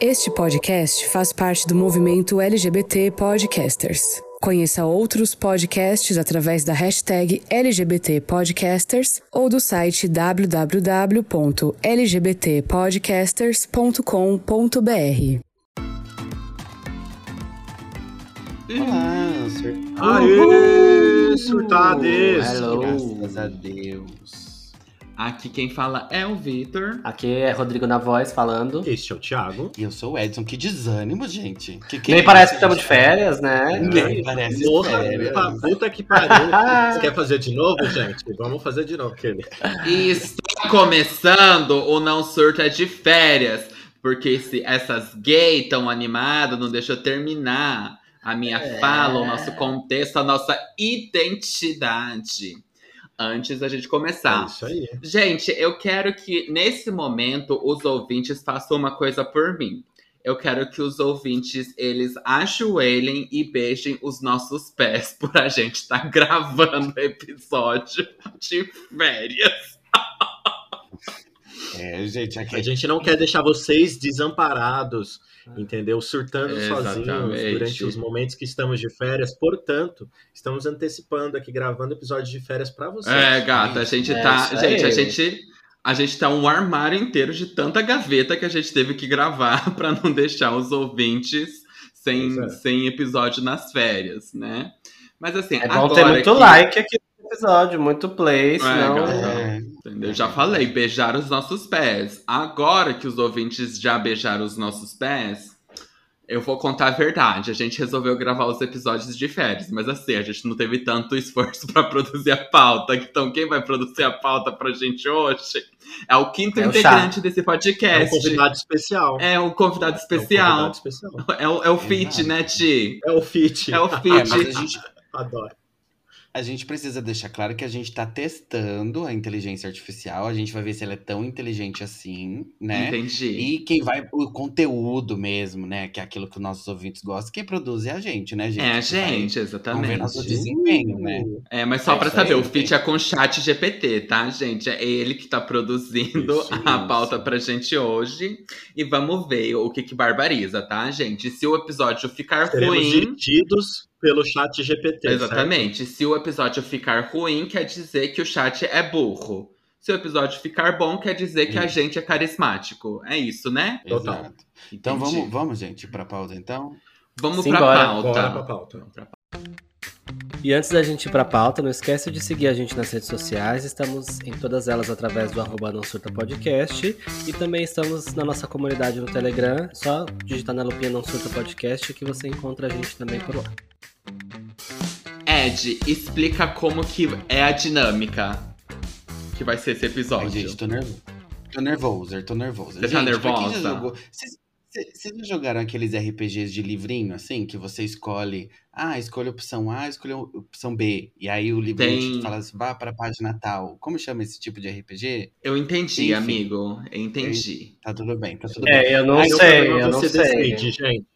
Este podcast faz parte do movimento LGBT Podcasters. Conheça outros podcasts através da hashtag LGBT Podcasters ou do site www.lgbtpodcasters.com.br. Olá, sur... Aê, surtades! Hello. graças a Deus. Aqui quem fala é o Vitor. Aqui é Rodrigo na voz falando. Este é o Thiago. E eu sou o Edson, que desânimo, gente. Que, que Nem é parece isso, que estamos de férias, né? Nem parece Porra, férias. puta, puta que pariu. Você quer fazer de novo, gente? Vamos fazer de novo, aquele. E está começando o Não Surto é de Férias. Porque se essas gays tão animadas, não deixa eu terminar a minha É. fala, o nosso contexto, a nossa identidade. Antes da gente É começar. isso aí. Gente, eu quero que nesse momento os ouvintes façam uma coisa por mim. Eu quero que os ouvintes eles ajoelhem e beijem os nossos pés por a gente estar gravando episódio de férias. É, gente, aqui A gente não quer deixar vocês desamparados, entendeu? Surtando Exatamente. sozinhos durante os momentos que estamos de férias. Portanto, estamos antecipando aqui, gravando episódios de férias pra vocês. É, gata, a gente É tá, gente, a gente a gente tá um armário inteiro de tanta gaveta que a gente teve que gravar pra não deixar os ouvintes sem, é. sem episódio nas férias, né? Mas assim, É bom agora ter muito que- like aqui no episódio, muito play, senão. gata. É, Entendeu? Já falei, beijar os nossos pés. Agora que os ouvintes já beijaram os nossos pés, eu vou contar a verdade. A gente resolveu gravar os episódios de férias, mas assim, a gente não teve tanto esforço pra produzir a pauta. Então, quem vai produzir a pauta pra gente hoje é o quinto É o integrante desse É um podcast. convidado especial. É convidado É um especial. convidado especial. É o, é o Fit, né, Ti? É o Fit. É o é, Fit. mas a gente, Adoro. A gente precisa deixar claro que a gente tá testando a inteligência artificial. A gente vai ver se ela é tão inteligente assim, né? Entendi. E quem vai, o conteúdo mesmo, né? Que é aquilo que os nossos ouvintes gostam, quem produz é a gente, né, gente? É a gente, Vamos ver nosso exatamente. desempenho, né? É, mas só É pra isso saber, aí, o Fit é com o chat GPT, tá, gente? É ele que tá produzindo Isso, a isso. pauta pra gente hoje. E vamos ver o que que barbariza, tá, gente? Se o episódio ficar Seremos ruim... dirigidos pelo chat GPT. Exatamente. Se o episódio ficar ruim, quer dizer que o chat é burro. Se o episódio ficar bom, quer dizer que a Isso. gente é carismático. É isso, né? Total. Exato. Então Entendi. vamos, vamos, gente, pra pauta então? Vamos Sim, pra bora. pauta. Bora pra pauta. Vamos pra pauta. E antes da gente ir pra pauta, não esquece de seguir a gente nas redes sociais. Estamos em todas elas através do arroba Não Surta Podcast. E também estamos na nossa comunidade no Telegram. Só digitar na lupinha Não Surta Podcast que você encontra a gente também por lá. Ed, explica como que é a dinâmica que vai ser esse episódio. Ai, gente, tô nervoso. Tô nervoso, tô nervoso. Você tá Gente, já nervosa? jogou- Vocês cê- vocês já jogaram aqueles RPGs de livrinho, assim? Que você escolhe... Ah, escolhe a opção A, escolhe a opção B. E aí o livrinho Tem. te fala assim, vá pra página tal. Como chama esse tipo de RPG? Eu entendi, Enfim. amigo. Eu entendi. Tá tudo bem, tá tudo bem. É, eu não Aí sei, programa eu não sei. decide, gente.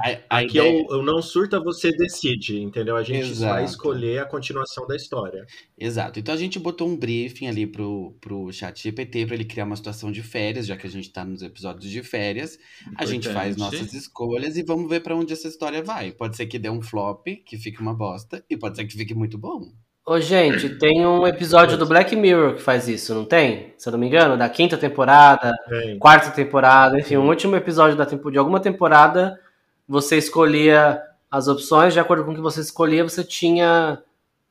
A, a Aqui ideia- é o, o não surta, você decide, entendeu? A gente Exato. vai escolher a continuação da história. Exato. Então a gente botou um briefing ali pro, pro chat GPT pra ele criar uma situação de férias, já que a gente tá nos episódios de férias. A gente faz Importante. nossas escolhas e vamos ver pra onde essa história vai. Pode ser que dê um flop, que fique uma bosta, e pode ser que fique muito bom. Ô, gente, tem um episódio do Black Mirror que faz isso, não tem? Se eu não me engano, da quinta temporada, quarta temporada, enfim, um último episódio da tempo, de alguma temporada, você escolhia as opções, de acordo com o que você escolhia, você tinha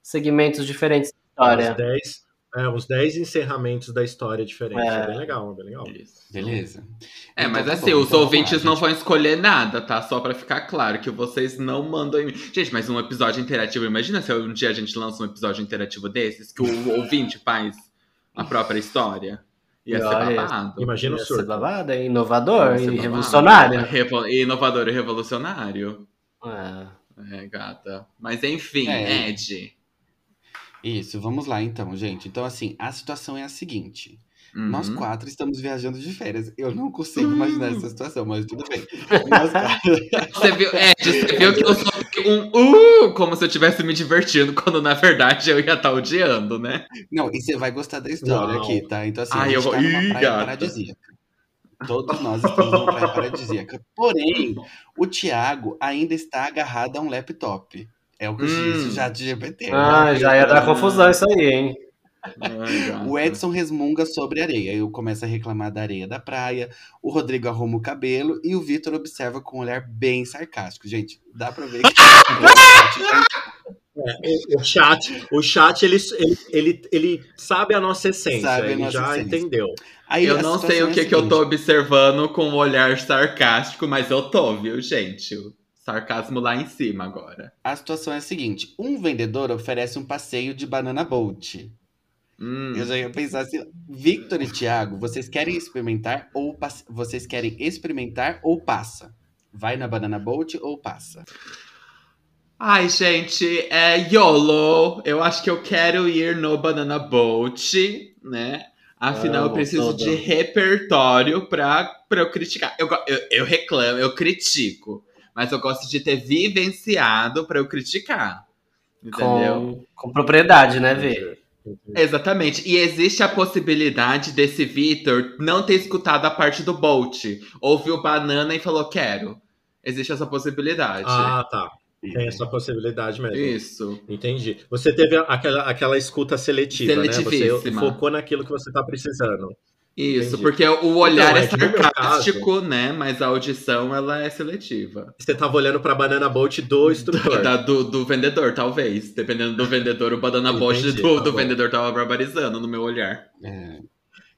segmentos diferentes da Os história. 10 é, os 10 encerramentos da história diferentes. É, É. bem legal, é bem legal. Isso. Beleza? É, Então mas tá assim, bom, os então ouvintes não gente. vão escolher nada, tá? Só pra ficar claro que vocês não mandam em mim. Gente, mas um episódio interativo, imagina se um dia a gente lança um episódio interativo desses, que o ouvinte faz a própria história. Ia ser Olha, babado. Imagina o Ia ser babado, é inovador ser e babado. revolucionário. Revo- Inovador e revolucionário. É. É, gata. Mas enfim, É. Ed. Isso, vamos lá então, gente. Então, assim, a situação é a seguinte. Uhum. Nós quatro estamos viajando de férias. Eu não consigo imaginar essa situação, mas tudo bem. Nós quatro... Você viu, Ed, você viu que eu sou um uh, como se eu estivesse me divertindo, quando na verdade eu ia estar odiando, né? Não, e você vai gostar da história Não. aqui, tá? Então, assim, Ai, a eu gente vou- tá numa Ih, praia gata. paradisíaca. Todos nós estamos numa praia paradisíaca. Porém, o Thiago ainda está agarrado a um laptop. É o que eu Hum. disse já de GPT. Ah, já ia dar confusão isso aí, hein? Ai, gata. O Edson resmunga sobre areia. Eu começo a reclamar da areia da praia. O Rodrigo arruma o cabelo e o Vitor observa com um olhar bem sarcástico. Gente, dá pra ver que. É, o chat, o chat ele, ele, ele, ele sabe a nossa essência, Sabe a ele nossa já essência. entendeu. Aí Eu não sei é o que, que eu tô observando com um olhar sarcástico, mas eu tô, viu, gente? O sarcasmo lá em cima agora. A situação é a seguinte: um vendedor oferece um passeio de banana boat. Hum. Eu já ia pensar assim, Victor e Thiago, vocês querem experimentar ou vocês querem experimentar ou passa? Vai na banana boat ou passa? Ai, gente, é YOLO. Eu acho que eu quero ir no Banana Boat, né? Afinal, eu Amo preciso de repertório pra, pra eu criticar. Eu, eu, eu reclamo, eu critico. Mas eu gosto de ter vivenciado pra eu criticar. Entendeu? Com, com propriedade, né, Vê? Exatamente. E existe a possibilidade desse Vitor não ter escutado a parte do Bolt. Ouviu banana e falou, quero. Existe essa possibilidade. Ah, tá. Tem essa possibilidade mesmo. Isso. Entendi. Você teve aquela, aquela escuta seletiva, né? Você focou naquilo que você tá precisando. Isso, Entendi. porque o olhar Então, é é sarcástico, né? Mas a audição, ela é seletiva. Você tava olhando pra Banana Boat do instrutor. Da- do, do vendedor, talvez. Dependendo do vendedor, o banana Entendi, do, tá do vendedor tava barbarizando no meu olhar. É,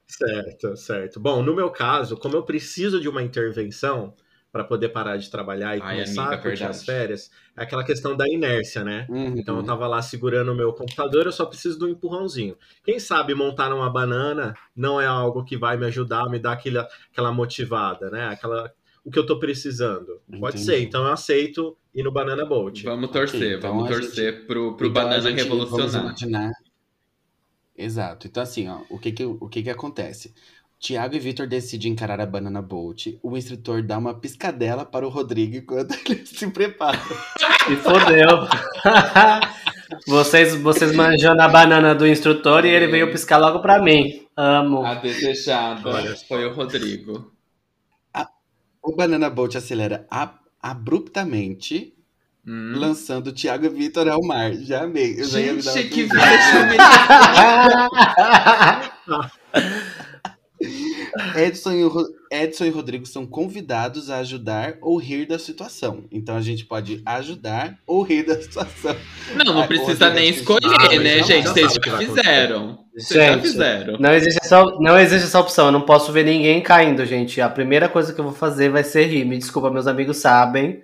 Certo, certo. Bom, no meu caso, como eu preciso de uma intervenção para poder parar de trabalhar e Ai, começar amiga, a curtir verdade. as férias, é aquela questão da inércia, né? uhum. Então eu tava lá segurando o meu computador, eu só preciso do empurrãozinho. Quem sabe montar uma banana não é algo que vai me ajudar, me dar aquele, aquela motivada, né? Aquela, o que eu tô precisando. Pode Entendi. ser, então eu aceito ir no Banana Boat. Vamos torcer, então vamos torcer pro, pro Então, banana gente- revolucionar. Exato. Então, assim, ó, o que que, o que que acontece? Tiago e Vitor decidem encarar a Banana Boat. O instrutor dá uma piscadela para o Rodrigo enquanto ele se prepara. E fodeu. vocês, vocês manjando a banana do instrutor e ele veio piscar logo pra mim. Amo. A desejada Olha. foi o Rodrigo. O Banana Boat acelera a- abruptamente, Hum. lançando Tiago e Vitor ao mar. Já amei. Eu já ia me dar Gente, que piscada. Edson e, Ro- Edson e Rodrigo são convidados a ajudar ou rir da situação. Então a gente pode ajudar ou rir da situação. Não, não Ai, precisa nem escolher, Ah, né, já- gente? já Vocês já fizeram. Vocês já Gente, fizeram. Não existe, essa, não existe essa opção. Eu não posso ver ninguém caindo, gente. A primeira coisa que eu vou fazer vai ser rir. Me desculpa, meus amigos sabem.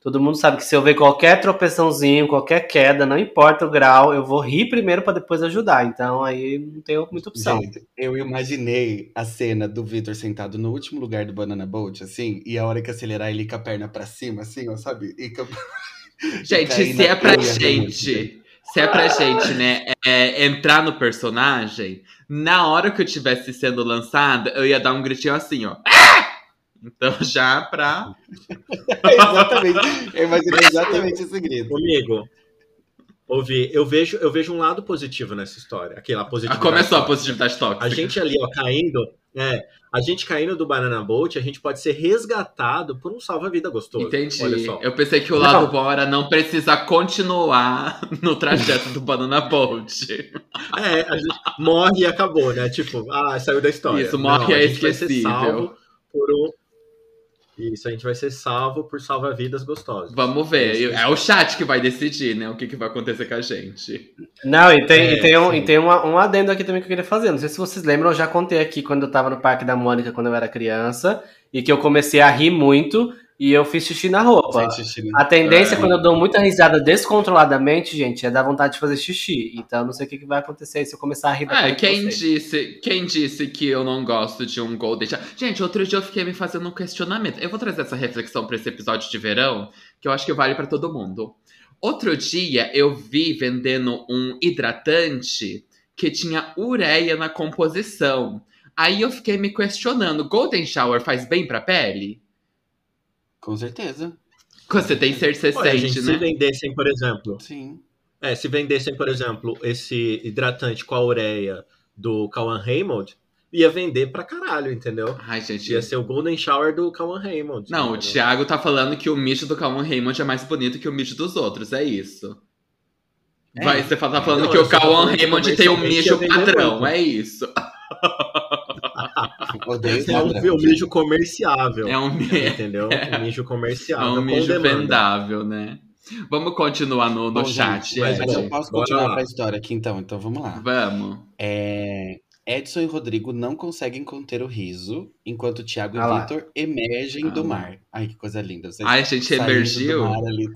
Todo mundo sabe que se eu ver qualquer tropeçãozinho, qualquer queda, não importa o grau, eu vou rir primeiro pra depois ajudar. Então aí não tenho muita opção. Gente, eu imaginei a cena do Vitor sentado no último lugar do Banana Boat, assim, e a hora que acelerar ele com a perna pra cima, assim, ó, sabe? E Gente, se é pra gente, se é pra gente, né, é, entrar no personagem, na hora que eu tivesse sendo lançada, eu ia dar um gritinho assim, ó. Então já pra. exatamente. Eu imaginei exatamente esse grito. Comigo. Ouvi, eu vejo, eu vejo um lado positivo nessa história. Aquela Ah, positividade. começou a tóxica. positividade tóxica. A gente ali, ó, caindo, é, a gente caindo do Banana Boat, a gente pode ser resgatado por um salva-vida gostoso. Entendi. Olha só. Eu pensei que o lado bom era não precisar continuar no trajeto do Banana Boat. É, a gente morre e acabou, né? Tipo, ah, saiu da história. Isso, morre Não, a é gente vai ser esquecível. salvo por um. Isso, a gente vai ser salvo por salva-vidas gostosos. Vamos ver. É o chat que vai decidir, né? O que, que vai acontecer com a gente. Não, e tem, É, e tem, um, sim. e tem uma- um adendo aqui também que eu queria fazer. Não sei se vocês lembram, eu já contei aqui quando eu tava no Parque da Mônica, quando eu era criança, e que eu comecei a rir muito e eu fiz xixi na roupa. Xixi, né? A tendência, É. quando eu dou muita risada descontroladamente, gente, é dar vontade de fazer xixi. Então, não sei o que, que vai acontecer se eu começar a rir da de quem vocês. disse, quem disse que eu não gosto de um Golden Shower? Gente, outro dia eu fiquei me fazendo um questionamento. Eu vou trazer essa reflexão pra esse episódio de verão, que eu acho que vale pra todo mundo. Outro dia eu vi vendendo um hidratante que tinha ureia na composição. Aí eu fiquei me questionando, Golden Shower faz bem pra pele? Com certeza. Você tem sente, gente, se né? vendessem, por exemplo, Sim. é, se vendessem, por exemplo, esse hidratante com a ureia do Kawan Raymond, ia vender pra caralho, entendeu? Ai, gente. Ia ser o Golden Shower do Calvin Raymond. Não, o entendeu? Thiago tá falando que o mijo do Calvin Raymond é mais bonito que o mijo dos outros, é isso. É. Vai, você tá falando Não, que o que Raymond tem um mijo padrão, muito. é isso. Odeio É um, um mijo comerciável. É um, entendeu? Um mijo é comerciável. um com mijo demanda. vendável, né? Vamos continuar no, no Bom, chat. gente, mas mas eu posso bora continuar lá. pra história aqui então, então vamos lá. Vamos. É, Edson e Rodrigo não conseguem conter o riso, enquanto Thiago Ah e. Vitor emergem Ah do mar. Ai, que coisa linda. Vocês Ai, a gente emergiu. ali.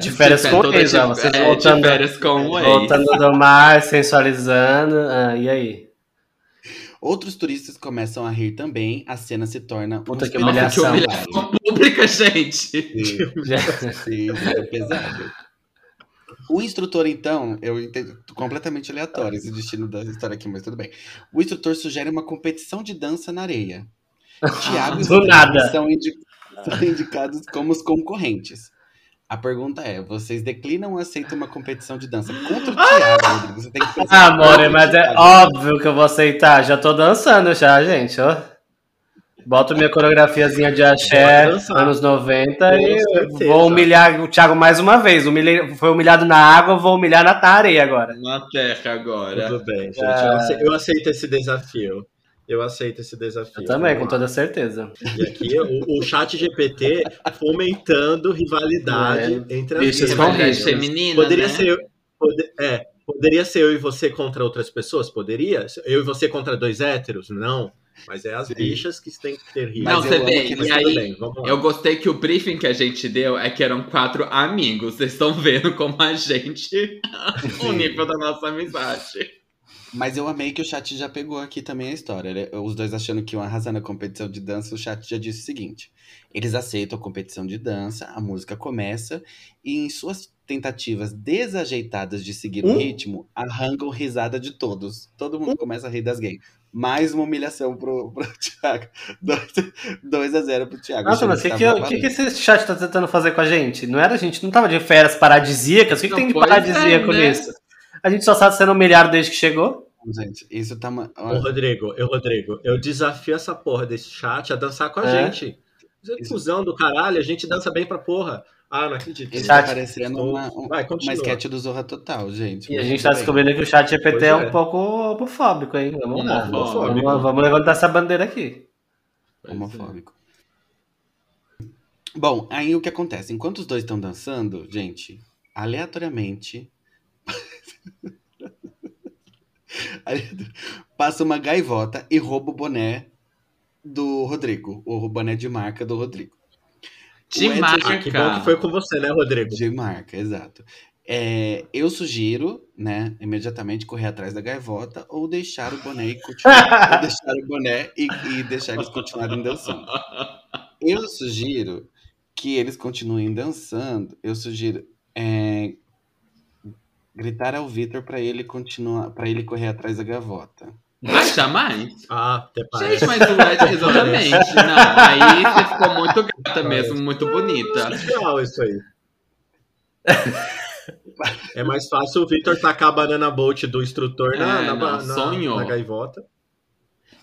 De férias Tipo, com ex, de- ó, vocês é, voltando- de férias com o ex. Voltando do mar, sensualizando. Ah, e aí? Outros turistas começam a rir também, a cena se torna Puta um que Nossa, que humilhação. humilhação pública, gente. Sim, sim, é pesado. O instrutor, então, eu entendo completamente aleatório esse destino da história aqui, mas tudo bem. O instrutor sugere uma competição de dança na areia. Tiago e Do Rodrigo nada. São, indi- são indicados como os concorrentes. A pergunta é: vocês declinam ou aceitam uma competição de dança contra o Tiago, Rodrigo? Você tem que pensar Ah, amor, mas é Thiago. óbvio que eu vou aceitar. Já tô dançando já, gente, ó. Boto minha coreografiazinha de axé, anos 90, Com e vou humilhar o Thiago mais uma vez. Humilhei- foi humilhado na água, vou humilhar na areia agora. Na terra agora. Tudo bem, gente. É. Eu aceito esse desafio. Eu aceito esse desafio. Eu também, com toda certeza. E aqui o, o chat GPT fomentando rivalidade entre as Bichos com Rivalidade feminina, Poderia né? ser. eu- pode- é, poderia ser eu e você contra outras pessoas? Poderia? Eu e você contra dois héteros? Não. Mas é as Sim. bichas que têm que ter riso. Não, você vê, que e aí, bem, eu gostei que o briefing que a gente deu é que eram quatro amigos. Vocês estão vendo como a gente. o nível da nossa amizade. Mas eu amei que o chat já pegou aqui também a história. né? Os dois achando que iam arrasar na competição de dança, o chat já disse o seguinte: eles aceitam a competição de dança, a música começa, e em suas tentativas desajeitadas de seguir o Hum? ritmo, arrancam risada de todos. Todo mundo começa a rir das gays. Mais uma humilhação pro, pro Thiago. 2 a 0 pro Thiago. Nossa, mas o que, que, o que, que esse chat tá tentando fazer com a gente? Não era a gente, não tava de férias paradisíacas? O que, que tem de pois paradisíaco é, né? nisso? A gente só sabe sendo humilhado desde que chegou. Gente, isso tá. Uma... Ô, Rodrigo, eu, Rodrigo, eu desafio essa porra desse chat a dançar com a É? gente. Você é do caralho, a gente dança bem pra porra. Ah, não acredito. Isso Chat. tá parecendo uma, um- Vai, uma sketch do Zorra Total, gente. E a gente tá bem. descobrindo que o chat GPT Pois é é. um pouco homofóbico, hein? Vamos lá. Homofóbico. Vamos, vamos levantar essa bandeira aqui. Homofóbico. Bom, aí o que acontece? Enquanto os dois estão dançando, gente, aleatoriamente. passa uma gaivota e rouba o boné do Rodrigo. O boné de marca do Rodrigo. De Edson- marca. Ah, que bom que foi com você, né, Rodrigo? De marca, exato. É, eu sugiro, né, imediatamente correr atrás da gaivota ou deixar o boné e continuar. ou deixar o boné e, e deixar eles continuarem dançando. Eu sugiro que eles continuem dançando. Eu sugiro é, gritar ao Vitor para ele continuar, para ele correr atrás da gaivota. Ah, jamais. Ah, até Gente, parece. mas o Ed, exatamente. Não, aí você ficou muito gata mesmo, muito bonita. Legal isso aí. É mais fácil o Victor tacar a banana boat do instrutor na, É, na, não, na- na gaivota.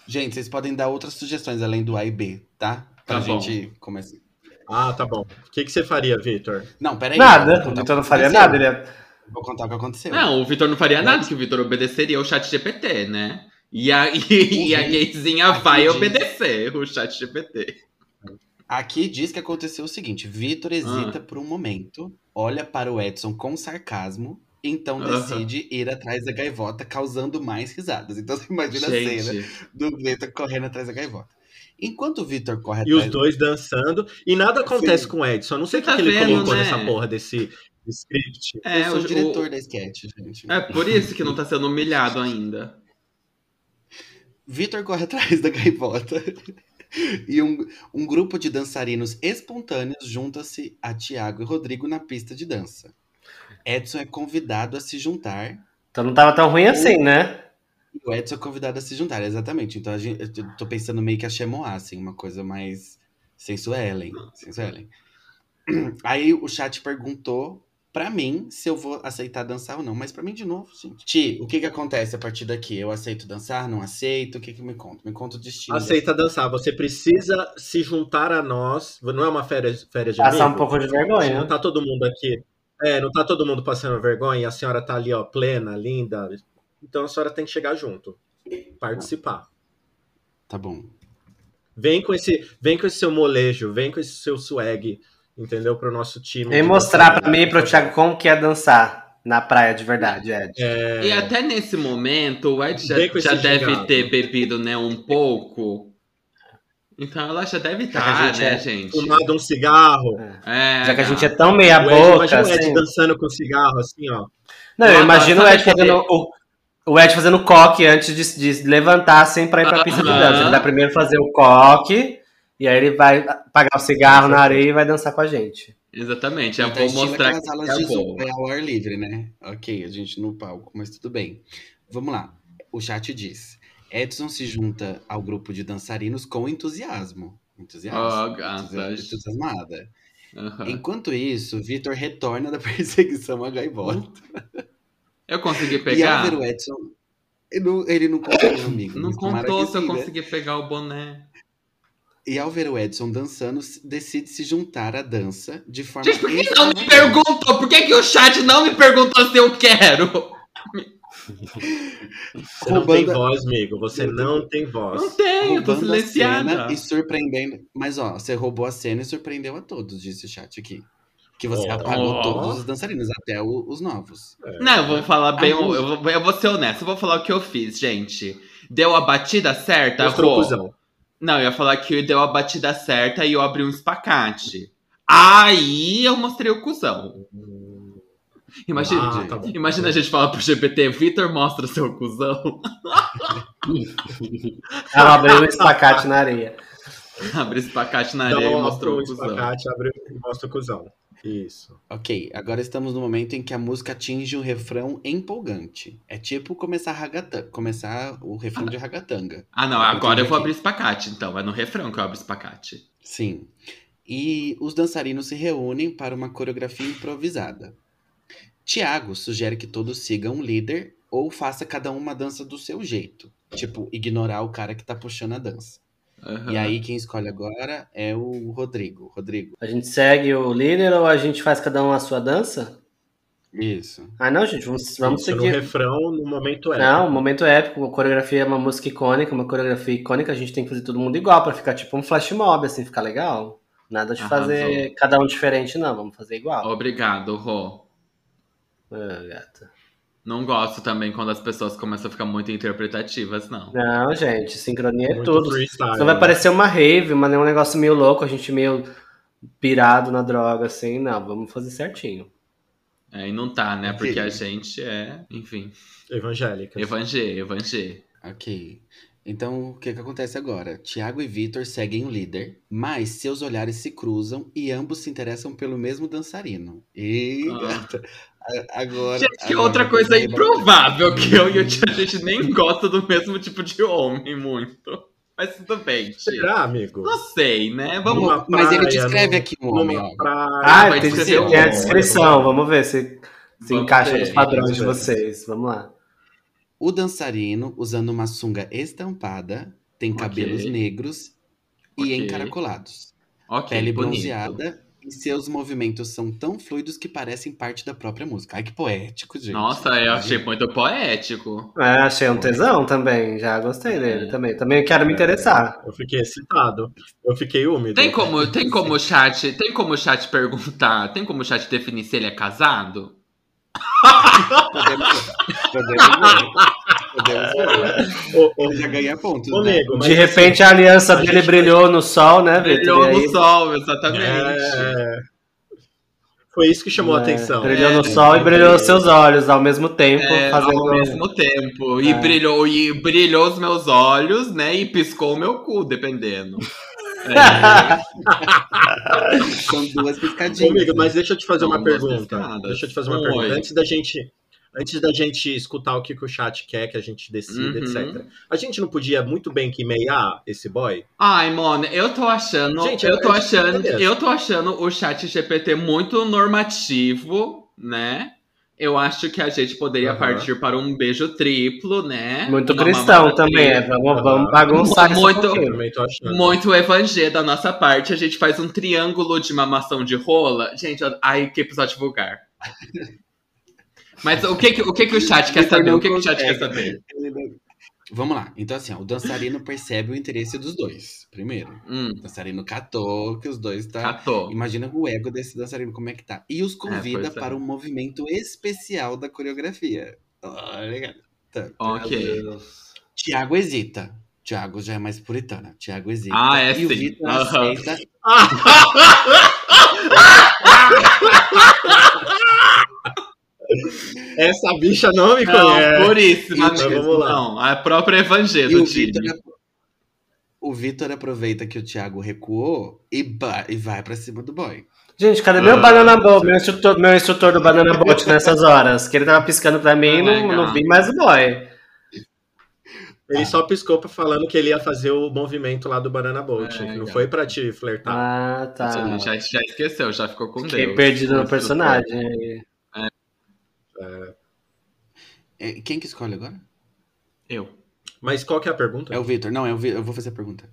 Gente, vocês podem dar outras sugestões além do A e B, tá? Pra Tá bom. gente começar. Ah, tá bom. O que, que você faria, Victor? Não, peraí. Nada, eu vou o Vitor não faria nada. Ele é... Vou contar o que aconteceu. Não, o Vitor não faria nada, que o Vitor obedeceria o chat GPT, né? E a, e, e a gayzinha vai diz- obedecer o chat GPT. Aqui diz que aconteceu o seguinte: Vitor hesita Ah. por um momento, olha para o Edson com sarcasmo, então decide ir atrás da gaivota, causando mais risadas. Então você imagina a cena Gente, do Vitor correndo atrás da gaivota. Enquanto o Vitor corre E os atrás. dois dançando. E nada acontece Sim. com o Edson. Eu não sei o que, Tá que ele vendo, colocou né? nessa porra desse script. é, eu sou o, diretor o- da sketch, gente. é por isso que não tá sendo humilhado ainda. Vitor corre atrás da gaivota. e um, um grupo de dançarinos espontâneos junta-se a Tiago e Rodrigo na pista de dança. Edson é convidado a se juntar Então não tava tão ruim assim, né? E o Edson é convidado a se juntar, exatamente. Então a gente, eu tô pensando meio que a Chemoá, assim, uma coisa mais sensuelen. sensuelen. Aí o chat perguntou pra mim se eu vou aceitar dançar ou não. Mas pra mim, de novo, gente. Ti, o que que acontece a partir daqui? Eu aceito dançar, não aceito? O que que me conta? Me conta o destino. Aceita dançar. Você precisa se juntar a nós. Não é uma férias, férias de Passar um amigo? pouco de vergonha. Não tá todo mundo aqui. É, não tá todo mundo passando vergonha. A senhora tá ali, ó, plena, linda. Então a senhora tem que chegar junto. Participar. Tá bom. Vem com esse, vem com esse seu molejo, vem com esse seu swag, entendeu? Pro nosso time. De mostrar pra mim e pro Thiago como que é dançar na praia de verdade, Ed. É, E até nesse momento, o Ed já, já deve ter bebido, né, um pouco. Então ela já deve estar, gente né, é gente? fumado um cigarro. É, Já que a gente é tão meia O Ed, boca, imagina o Ed assim. dançando com cigarro, assim, ó. Não, eu Não, imagino o Ed fazendo o, o Ed fazendo coque antes de, de levantar assim pra ir pra pista de dança. Ele vai primeiro fazer o coque e aí ele vai apagar o cigarro na areia e vai dançar com a gente. Exatamente, eu Tá vou mostrar que aquelas aulas é de boa. zumba ao ar livre, né? Ok, a gente no palco, mas tudo bem. Vamos lá. O chat diz: Edson se junta ao grupo de dançarinos com entusiasmo. Entusiasmo. Oh, entusiasmada. Aham. Enquanto isso, Vitor retorna da perseguição a gaivota. Eu consegui E pegar? o Edson, ele não, ele não contou, amigo. Não contou se eu né? consegui pegar o boné. E ao ver o Edson dançando, decide se juntar à dança de forma. Gente, por que não me perguntou? Por que, que o chat não me perguntou se eu quero? Você não tem Roubando- voz, amigo. Você não tem voz. Não tenho, eu tô silenciada. e surpreendendo. Mas ó, você roubou a cena e surpreendeu a todos, disse o chat aqui. Que você Ó. apagou todos os dançarinos, até o- os novos. Não, eu vou falar bem, eu vou, eu vou ser honesto, eu vou falar o que eu fiz, gente. Deu a batida certa, Mostrou Rô? Não, eu ia falar que deu a batida certa e eu abri um espacate. Aí eu mostrei o cuzão. Imagina, Ah, tá imagina a gente falar pro GPT, Vitor mostra o seu cuzão. Ela abriu um espacate na areia. Abre espacate na areia e mostrou o cuzão. espacate, abre e mostra o cuzão. Isso. Ok, agora estamos no momento em que a música atinge um refrão empolgante. É tipo começar, ragata- começar o refrão de ragatanga. Ah, não, agora eu vou abrir espacate, então. É no refrão que eu abro espacate. Sim. E os dançarinos se reúnem para uma coreografia improvisada. Tiago sugere que todos sigam um líder ou faça cada um uma dança do seu jeito. Tipo, ignorar o cara que tá puxando a dança. Aham. E aí, quem escolhe agora é o Rodrigo. Rodrigo, A gente segue o líder ou a gente faz cada um a sua dança? isso. Ah, não, gente, vamos, vamos Isso, no seguir. refrão, no momento é. Não, momento épico, a coreografia é uma música icônica, uma coreografia icônica, a gente tem que fazer todo mundo igual pra ficar tipo um flash mob, assim, ficar legal. Nada de Arrasou. fazer cada um diferente, não, vamos fazer igual. Obrigado, Rô. Ah, gata. Não gosto também quando as pessoas começam a ficar muito interpretativas, não. Não, gente, sincronia é Muito tudo. freestyle. Senão vai parecer uma rave, mas é um negócio meio louco, a gente meio pirado na droga, assim. Não, vamos fazer certinho. É, e não tá, né? Porque a gente é, enfim, Evangélica. evangê, evangê. Ok. Então, o que que acontece agora? Tiago e Vitor seguem o líder, mas seus olhares se cruzam e ambos se interessam pelo mesmo dançarino. E Ah. A- agora. Gente, que agora outra coisa ter- improvável que eu e o Tia, a gente nem gosta do mesmo tipo de homem muito. Mas tudo bem, tia. Será, amigo? Não sei, né? Vamos. Numa Mas ele descreve aqui um homem, praia. Ah, vai tem, tem a um- descrição, vamos ver se, se Vamos encaixa ver, nos padrões de vocês. Vamos lá. O dançarino, usando uma sunga estampada, tem Ok. cabelos negros e Ok. encaracolados. Ok, Pele bonito. bronzeada e seus movimentos são tão fluidos que parecem parte da própria música. Ai, que poético, gente. Nossa, eu achei muito poético. É, achei um tesão também, já gostei dele também. Também quero me interessar. Eu fiquei excitado. Eu fiquei úmido. Tem como, tem como o chat, tem como o chat perguntar, tem como o chat definir se ele é casado? Podemos. Podemos. Podemos ver. Ô, ô, Já ganha pontos, ô, né? nego, De repente a aliança dele brilhou no sol, né, Vitor? Brilhou aí- no sol, exatamente. É, Foi isso que chamou a É, atenção. Brilhou no É, sol e brilhou os seus olhos ao mesmo tempo, É, fazendo. ao mesmo tempo. E, É. brilhou, e brilhou os meus olhos, né? E piscou o meu cu, dependendo. É, São duas piscadinhas. Ô, amigo, mas deixa eu te fazer São uma pergunta. pescadas. Deixa eu te fazer uma Oi. pergunta. Antes da gente. Antes da gente escutar o que, que o chat quer, que a gente decida, Uhum. etc. A gente não podia muito bem que meiar esse boy? Ai, mano, eu tô achando. Gente, eu tô é- é achando. Eu tô achando o chat GPT muito normativo, né? Eu acho que a gente poderia Aham. partir para um beijo triplo, né? Muito Uma cristão também, é. Vamos, vamos bagunçar isso Muito- um tô achando. Muito evangelho da nossa parte. A gente faz um triângulo de mamação de rola. Gente, ai, que episódio vulgar. Mas o que, que- o, que, que o chat quer saber? O que, que o chat quer saber? Vamos lá. Então, assim, ó, o dançarino percebe o interesse dos dois. Primeiro, Hum, o dançarino catou que os dois tá. catou. Imagina o ego desse dançarino como é que tá. E os convida pois é. para um movimento especial da coreografia. Olha, tá. Ok. Tiago hesita. Tiago já é mais puritana. Tiago hesita. Ah, é e o sim. Vitor Aham. aceita. Essa bicha não me Não, conhece. puríssima Então, mesmo. vamos lá. Não, a própria E evangelho o Vitor, o Vitor aproveita que o Thiago recuou e, e vai pra cima do boy. Gente, cadê meu Ah, Banana Boat, meu instrutor, meu instrutor do Banana Boat nessas horas? Que ele tava piscando pra mim e Oh não, não vi mais o boy. Ele só piscou pra falando que ele ia fazer o movimento lá do Banana Boat. É, não legal. foi pra te flertar. Ah, tá. Já, já esqueceu, já ficou com Fiquei Deus. perdido no personagem. É, quem que escolhe agora? Eu. Mas qual que é a pergunta? É o Vitor. Não, é o Vi- eu vou fazer a pergunta.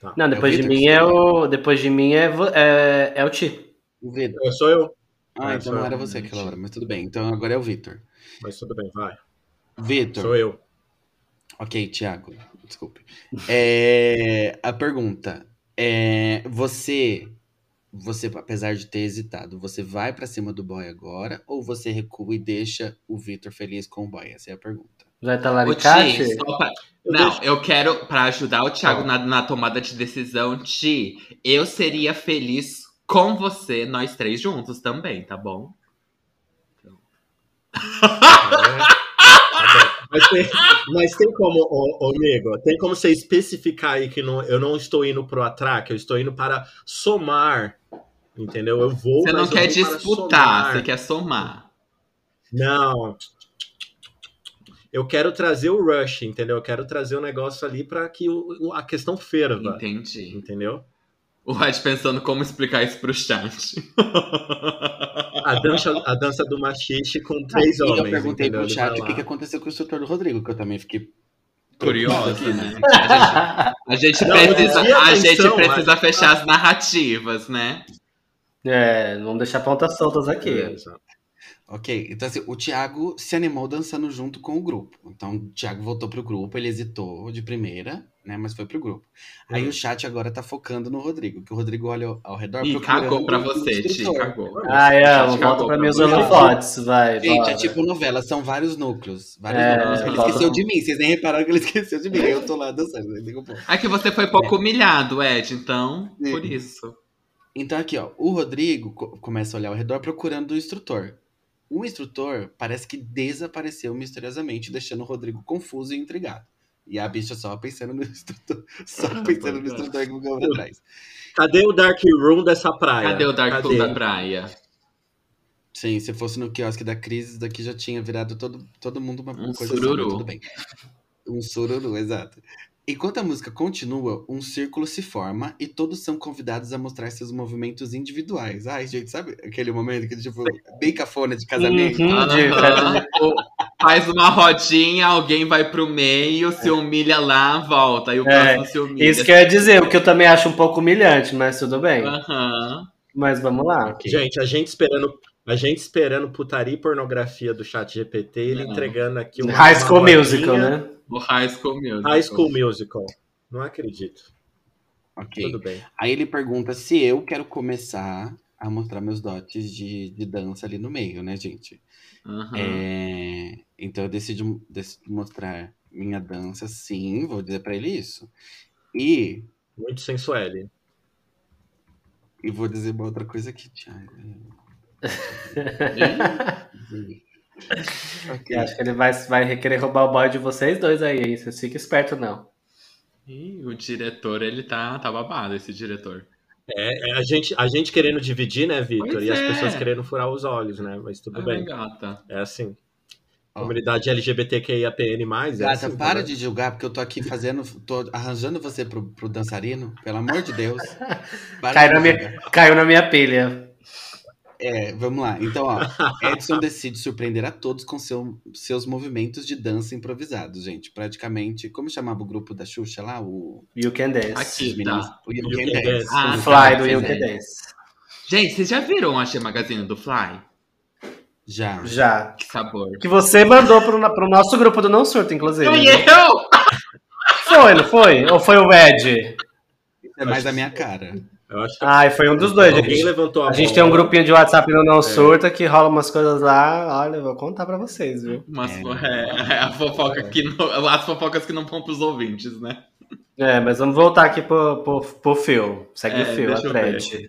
Tá. Não, depois É de mim é o. Depois de mim é, vo- é, é o Ti. O Vitor. Eu sou eu. Ah, Ah, então não eu. era você aquela hora, mas tudo bem. Então agora é o Vitor. Mas tudo bem, vai. Vitor. Sou eu. Ok, Thiago. Desculpe. É, a pergunta é: você, você, apesar de ter hesitado, você vai pra cima do boy agora ou você recua e deixa o Vitor feliz com o boy? Essa é a pergunta. Vai estar Ô, Laricate? Ti, só pra- Não, deixo- eu quero, pra ajudar o Thiago Tá. na, na tomada de decisão, Ti, eu seria feliz com você, nós três juntos também, tá bom? É. Tá. Mas tem, mas tem como, ô, ô, amigo, tem como você especificar aí que não, eu não estou indo pro atraque, eu estou indo para somar. Entendeu? Eu vou. Você não mas quer disputar, você quer somar. Não. Eu quero trazer o rush, entendeu? Eu quero trazer o negócio ali para que o- o- a questão ferva. Entendi. Entendeu? O Ed pensando como explicar isso pro chat. A dança, a dança do machixe com três e homens. eu perguntei entendeu? pro chat o que, que aconteceu com o instrutor do Rodrigo, que eu também fiquei Curiosa, né? A gente, a gente Não, precisa, a a gente atenção, precisa fechar as narrativas, né? É, não deixar pontas soltas aqui. Beleza. Ok, então assim, o Thiago se animou dançando junto com o grupo. Então o Thiago voltou pro grupo, ele hesitou de primeira, né? Mas foi pro grupo. Aí Uhum. o chat agora tá focando no Rodrigo, que o Rodrigo olha ao- ao redor. Procurando cagou pra você, Ti, cagou. Ah, é, volta pra mim os você. holofotes, vai. Gente, bora. é tipo novela, são vários núcleos. Vários É, núcleos. Ele esqueceu de mim, vocês nem repararam que ele esqueceu de mim. Eu tô lá dançando. né? É que você foi pouco humilhado, Ed, então, Sim. por isso. Então aqui, ó, o Rodrigo co- começa a olhar ao redor procurando o instrutor. O instrutor parece que desapareceu misteriosamente, deixando o Rodrigo confuso e intrigado. E a bicha só pensando no instrutor, só pensando no instrutor que ficou pra trás. Cadê o Dark Room dessa praia? Cadê o Dark Cadê? Pool da praia? Sim, se fosse no quiosque da crise, isso daqui já tinha virado todo, todo mundo uma Um coisa assim, sururu. mas tudo bem. Um sururu, exato. Enquanto a música continua, um círculo se forma e todos são convidados a mostrar seus movimentos individuais. Ai, gente, sabe aquele momento que, tipo, bem cafona de casamento? Uhum. de Aham. O- Faz uma rodinha, alguém vai pro meio, se humilha lá, volta. Aí o É, próximo se humilha. Isso que eu ia dizer, o que eu também acho um pouco humilhante, mas tudo bem. Aham. Mas vamos lá. Gente, a gente esperando. A gente esperando putaria e pornografia do chat GPT, ele Não. entregando aqui uma. High School Musical, né? O High School Musical. High School Musical. Não acredito. Ok. Tudo bem. Aí ele pergunta se eu quero começar a mostrar meus dotes de, de dança ali no meio, né, gente? Aham. É, então eu decidi, decidi mostrar minha dança, sim, vou dizer pra ele isso. E, Muito sensuelle. e vou dizer uma outra coisa aqui, Thiago. ok. Eu acho que ele vai, vai querer roubar o boy de vocês dois aí, hein? Vocês fiquem espertos, não. Ih, o diretor, ele tá, tá babado, esse diretor. É, é a, gente, a gente querendo dividir, né, Vitor? E as é. pessoas querendo furar os olhos, né? Mas tudo Ai, bem. gata. É assim. Comunidade LGBTQIAPN+, é Gata, assim, para né? de julgar, porque eu tô aqui fazendo, tô arranjando você pro, pro dançarino, pelo amor de Deus. Para Caiu de na, minha, caiu na minha pilha. É, vamos lá. Então, ó, Edson decide surpreender a todos com seu- seus movimentos de dança improvisados, gente. Praticamente, como chamava o grupo da Xuxa lá? O You Can Dance. Aqui. meninos- o You You Can Can Dance. Dance. Ah, Os Fly do You Can fizeram. Dance. Gente, vocês já viram a Magazine do Fly? Já. Já. Que sabor. Que você mandou pro, pro nosso grupo do Não Surto, inclusive. Foi eu! Foi, não foi? Ou foi o Ed? É mais a minha cara. Eu acho que Ai, foi um dos dois, alguém gente. levantou a A gente tem um grupinho de WhatsApp no Não Surta que rola umas coisas lá. Olha, eu vou contar pra vocês, viu? Mas É. é, é a fofoca que não, as fofocas que não vão pros ouvintes, né? É, mas vamos voltar aqui pro, pro, pro fio. Segue É, o fio, a thread.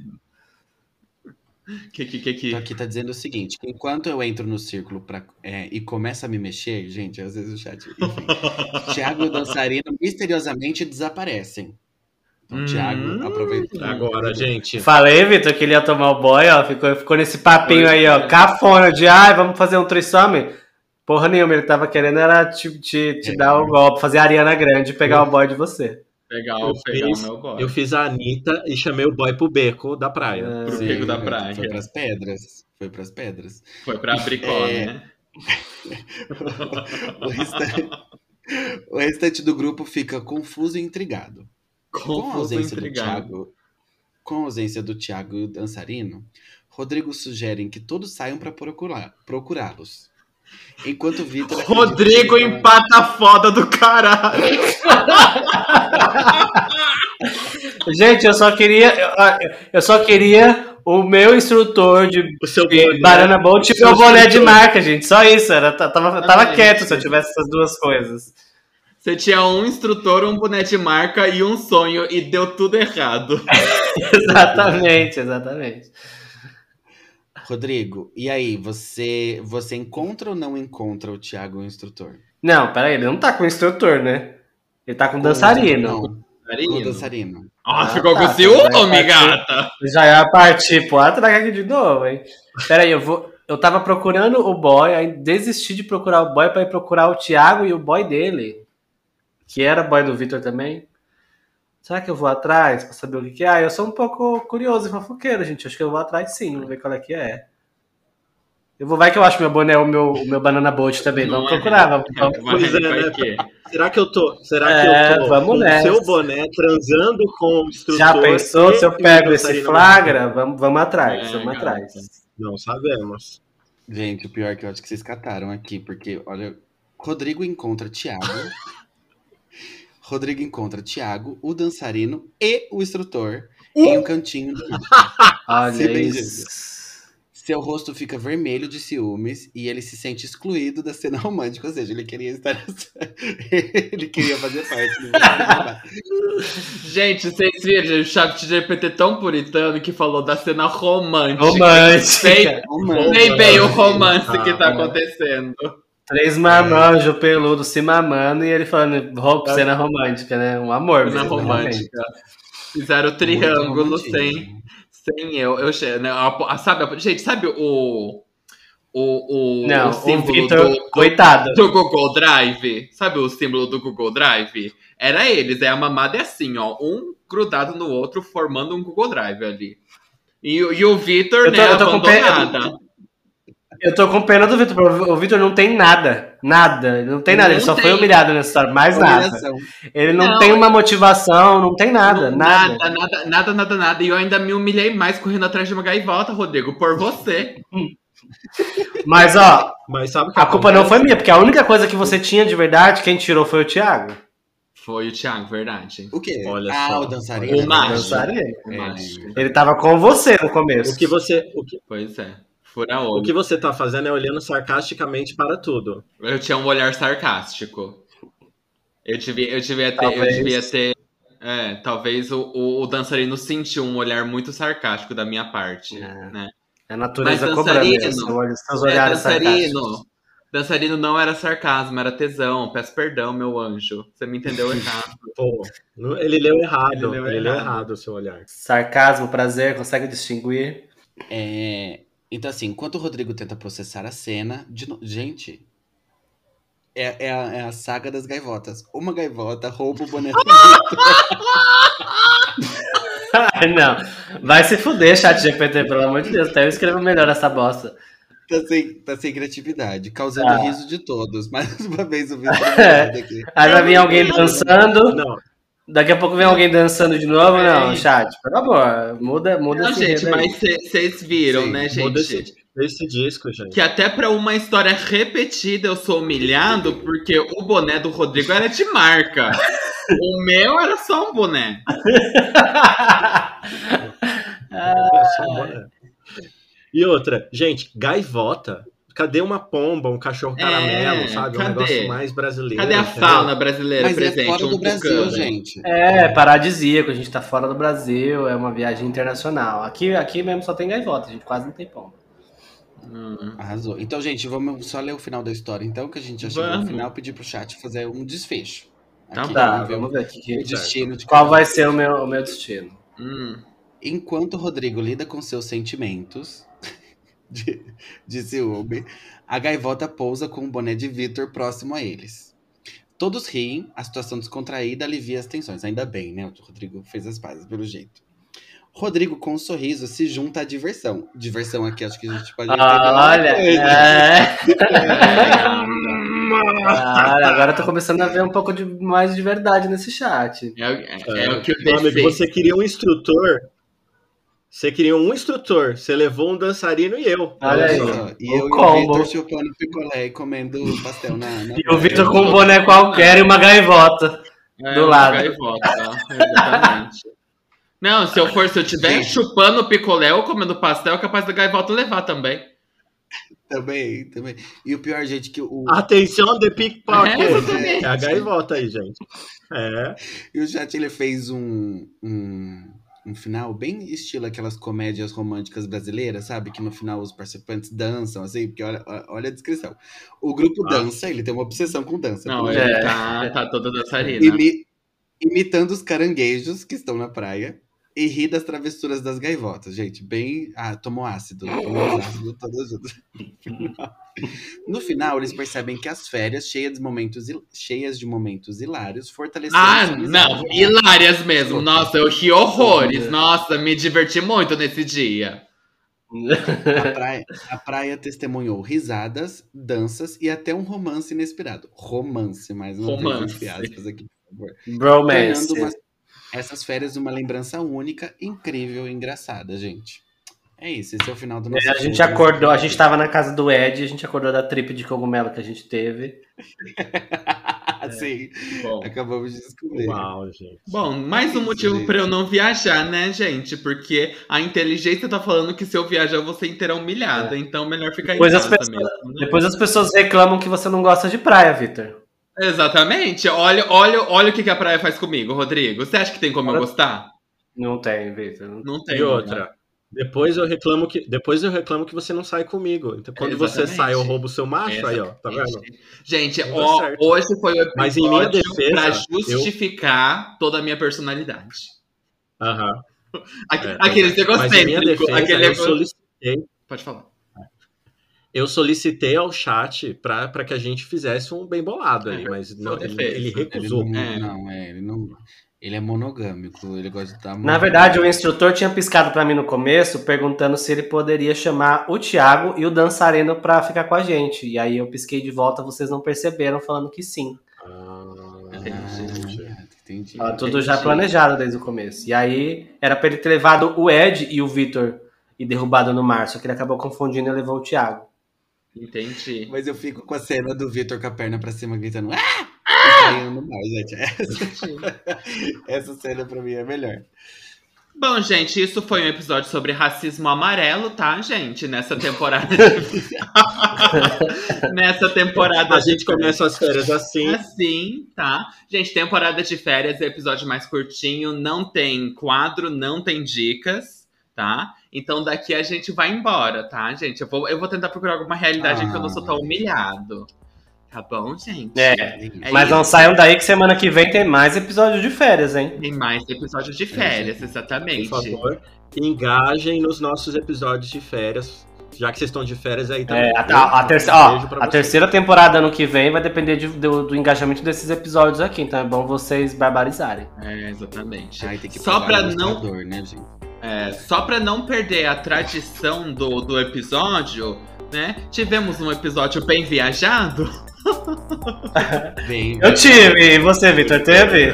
Que, que, que, que... Então aqui tá dizendo o seguinte: que enquanto eu entro no círculo pra, é, e começa a me mexer, gente, às vezes o chat. Enfim, Thiago e o dançarino misteriosamente desaparecem. Então, Hum. Thiago aproveita. Agora, gente. Falei, Vitor, que ele ia tomar o boy, ó. Ficou, ficou nesse papinho aí, ó. Cafona de, ai, vamos fazer um trissome. Porra nenhuma, ele tava querendo era te, te, te É. dar o golpe, fazer a Ariana Grande e pegar o boy de você. Pegar, Eu o- pegar fiz- o meu boy. Eu fiz a Anitta e chamei o boy pro beco da praia. É. Pro Sim, Pico da foi- Praia. Foi pras pedras. Foi pras pedras. Foi pra Bricó, É. né? O restante, o restante do grupo fica confuso e intrigado. Com a Confuso ausência do. Thiago, com a ausência do Thiago e o dançarino, Rodrigo sugere que todos saiam para procurar, procurá-los. Enquanto Vitor Rodrigo que- empata foda do caralho. Gente, eu só queria. eu- Eu só queria o meu instrutor de O seu de boné. Banana Boat e meu boné de marca, gente. Só isso. Era, tava, tava Exatamente. quieto se eu tivesse essas duas coisas. Você tinha um instrutor, um boné de marca e um sonho e deu tudo errado. exatamente, exatamente. Rodrigo, e aí, você, você encontra ou não encontra o Thiago, o instrutor? Não, peraí, ele não tá com instrutor, né? Ele tá com dançarino. Não, com o Dançarino. dançarino. Ah, Ah, ficou tá, com ciúme, gata? Já ia partir pro atrás aqui de novo, hein? Peraí, eu vou. Eu tava procurando o boy, aí desisti de procurar o boy pra ir procurar o Thiago e o boy dele. Que era boy do Vitor também. Será que eu vou atrás pra saber o que, que é? Ah, eu sou um pouco curioso e fofoqueiro, gente. Acho que eu vou atrás sim, vou ver qual é que é. Eu vou, vai que eu acho meu boné, o meu, o meu banana boat também. Não vamos é. procurar, vamos, vamos. Vai, Pois é, né? que. Será que eu tô, será É, que eu tô vamos com o nessa. seu boné transando com o instrutor? Já pensou? Se eu pego esse dançarino? flagra, vamos, vamos atrás, É, vamos atrás. Não sabemos. Gente, o pior é que eu acho que vocês cataram aqui, porque, olha, Rodrigo encontra Thiago. Rodrigo encontra Thiago, o dançarino e o instrutor em um cantinho do. Olha isso. Seu rosto fica vermelho de ciúmes e ele se sente excluído da cena romântica, ou seja, ele queria estar. ele queria fazer parte do Gente, vocês viram o chat de GPT tão puritano que falou da cena romântica. Romântica. Sei, sei bem o romance Ah, que tá é. acontecendo. Três marmanjos peludo se mamando e ele falando ro- cena romântica, né? Um amor. Cena mesmo, romântica. Fizeram triângulo Muito sem, sem eu. eu né, a- a- sabe, gente, sabe o. O, o, Não, o o símbolo Vitor, do, do, coitado. do Google Drive? Sabe o símbolo do Google Drive? Era eles, é a mamada é assim, ó. Um grudado no outro, formando um Google Drive ali. E, o- e o Vitor, né, eu tô com abandonada. Eu tô com pena do Vitor, porque o Vitor não tem nada. Nada. Ele não tem nada. ele Não só tem. foi humilhado nessa história. Mais nada. Ele não, Não, tem uma motivação, não tem nada. Não, nada. nada, nada, nada, nada, nada. E eu ainda me humilhei mais correndo atrás de uma gaivota, Rodrigo, por você. Mas, ó, Mas sabe o que a culpa não foi minha, porque a única coisa que você tinha de verdade, quem tirou foi o Thiago. Foi o Thiago, verdade. O quê? Olha ah, só. o dançarino. O. Dançarino. O É, macho. Ele tava com você no começo. O que você, o que, Pois é. Fura o olho. que você tá fazendo é olhando sarcasticamente para tudo. Eu tinha um olhar sarcástico. Eu devia, eu devia ter. Talvez. Eu devia ter é, talvez o, o, o dançarino sentiu um olhar muito sarcástico da minha parte. É. Né? É a natureza Mas dançarino, olho- É, sarcásticos. dançarino. Dançarino não era sarcasmo, era tesão. Peço perdão, meu anjo. Você me entendeu errado. Pô, ele leu errado. Ele leu Ele leu errado. errado o seu olhar. Sarcasmo, prazer, consegue distinguir? É, então, assim, enquanto o Rodrigo tenta processar a cena, de no- gente, é, é a, é a saga das gaivotas. Uma gaivota rouba o Ah, não. Vai se fuder, chat GPT, pelo amor de Deus. Até eu escrevo melhor essa bosta. Tá sem, tá sem criatividade, causando Ah. riso de todos. Mais uma vez o É. aqui. Aí vai vir alguém dançando. Não, Daqui a pouco vem alguém dançando de novo. É. Não, chat, por favor. Muda, muda Não, esse gente, mas vocês viram, Sim, né, muda gente? esse, esse disco, gente. Que até pra uma história repetida eu sou humilhado porque o boné do Rodrigo era de marca. o meu era só um boné. E outra, gente, gaivota. Cadê uma pomba, um cachorro É, caramelo, sabe? Um cadê? negócio mais brasileiro. Cadê a entendeu? fauna brasileira Mas presente? é fora Um do Brasil, tucano. gente. É, paradisíaco, a gente tá fora do Brasil, é uma viagem internacional. Aqui, aqui mesmo só tem gaivota, a gente quase não tem pomba. Hum. Arrasou. Então, gente, vamos só ler o final da história, então, que a gente já chegou no final, pedir pro chat fazer um desfecho. Tá Aqui, Tá, vamos ver vamos ver aqui. o que- destino de Qual vai um. ser o meu, o meu destino? Hum. Enquanto Rodrigo lida com seus sentimentos de, de ciúme, a gaivota pousa com o boné de Vitor próximo a eles. Todos riem, a situação descontraída alivia as tensões. Ainda bem, né? O Rodrigo fez as pazes pelo jeito. Rodrigo, com um sorriso, se junta à diversão. Diversão aqui, acho que a gente pode uma Olha, é. Olha, agora eu tô começando a ver um pouco de, mais de verdade nesse chat. É, o- é- é o que eu Meu amigo, pensei. você queria um instrutor. Você queria um instrutor. Você levou um dançarino e eu. Olha aí. só. E O eu e combo. o Vitor chupando picolé e comendo pastel na, na E o Vitor com um boné qualquer e uma gaivota. É, do uma lado. gaivota, exatamente. Não, se eu for, se eu estiver Gente. chupando picolé ou comendo pastel, é capaz da gaivota levar também. Também, também. E o pior, gente, que o, Atenção de pickpocket. É, exatamente. É a gaivota aí, gente. É. E o chat ele fez um, um, um final bem estilo aquelas comédias românticas brasileiras, sabe? Que no final os participantes dançam, assim, porque olha, olha a descrição. O grupo Ah. dança, ele tem uma obsessão com dança. Não, ele jeito. tá, tá toda dançarina. Imi- imitando os caranguejos que estão na praia e ri das travessuras das gaivotas, gente. Bem. Ah, tomou ácido. Tomou ácido todas juntas. No final, eles percebem que as férias, cheias de momentos, cheias de momentos hilários, fortaleceram Ah, não, hilárias mesmo. Nossa, eu ri horrores. Nossa, me diverti muito nesse dia. A praia, a praia testemunhou risadas, danças e até um romance inesperado. Romance, mais uma Romance. entre aspas aqui, por favor. Bromance. Tornando uma- essas férias uma lembrança única, incrível e engraçada, gente. É isso, esse é o final do nosso É, a gente acordou, a gente tava na casa do Ed, a gente acordou da trip de cogumelo que a gente teve. Sim, Bom, acabamos de descobrir. Uau, gente. bom mais um motivo pra eu não viajar, né, gente? Porque a inteligência tá falando que se eu viajar eu vou ser inteira humilhada. Então melhor ficar Depois em as casa pessoas- mesmo. né? Depois as pessoas reclamam que você não gosta de praia, Vitor. Exatamente. Olha, olha, olha o que que a praia faz comigo, Rodrigo. Você acha que tem como eu gostar? Não tem, Vitor. Não tem. E outra. Depois eu reclamo que depois eu reclamo que você não sai comigo. Então quando você Exatamente. sai eu roubo o seu macho aí, ó, tá vendo? Gente, Não ó, hoje foi o episódio Mas em minha defesa, pra eu- justificar toda a minha personalidade. Aham. Aque- É, aquele Mas em minha defesa, aquele eu solicitei, Pode falar. Eu solicitei ao chat pra pra que a gente fizesse um bem bolado ali, É, mas não, ele, defesa. ele Ele recusou. não, É. não, é, ele não. Ele é monogâmico, ele gosta de estar. Na verdade, o instrutor tinha piscado pra mim no começo, perguntando se ele poderia chamar o Thiago e o dançarino pra ficar com a gente. E aí eu pisquei de volta, vocês não perceberam, falando que sim. Ah, Entendi. Ah, entendi. Tava tudo já planejado desde o começo. E aí era pra ele ter levado o Ed e o Vitor e derrubado no mar, só que ele acabou confundindo e levou o Thiago. Entendi. Mas eu fico com a cena do Vitor com a perna pra cima gritando. Ah! No mar, gente. Essa, essa cena pra mim é melhor. Bom, gente, isso foi um episódio sobre racismo amarelo, tá, gente? Nessa temporada. Nessa temporada. A gente começa as férias assim. Assim, tá? Gente, temporada de férias, episódio mais curtinho, não tem quadro, não tem dicas, tá? Então daqui a gente vai embora, tá, gente? Eu vou, eu vou tentar procurar alguma realidade em que eu não sou tão humilhado. Tá bom, gente? É, É mas não isso. saiam daí que semana que vem tem mais episódio de férias, hein? Tem mais episódios de férias, Por exatamente. favor, engajem nos nossos episódios de férias. Já que vocês estão de férias aí também. É, a, a- a terce- Um ó, a terceira temporada ano que vem vai depender de- do, do engajamento desses episódios aqui, então é bom vocês barbarizarem. É, exatamente. Ai, tem que Só pra não né, gente? É, só pra não perder a tradição do, do episódio, né? Tivemos um episódio bem viajado. Bem, Eu tive, e você, Vitor, teve?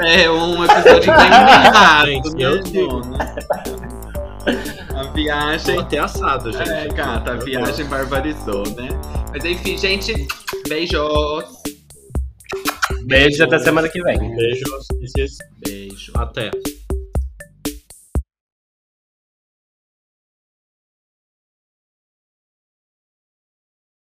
É, um episódio bem viajado, Gente, eu mesmo, né? A viagem. Tô até assado, gente. É, gata, a viagem barbarizou, né? Mas enfim, gente, beijos. Beijo até semana que vem. Beijos. Beijo. Até.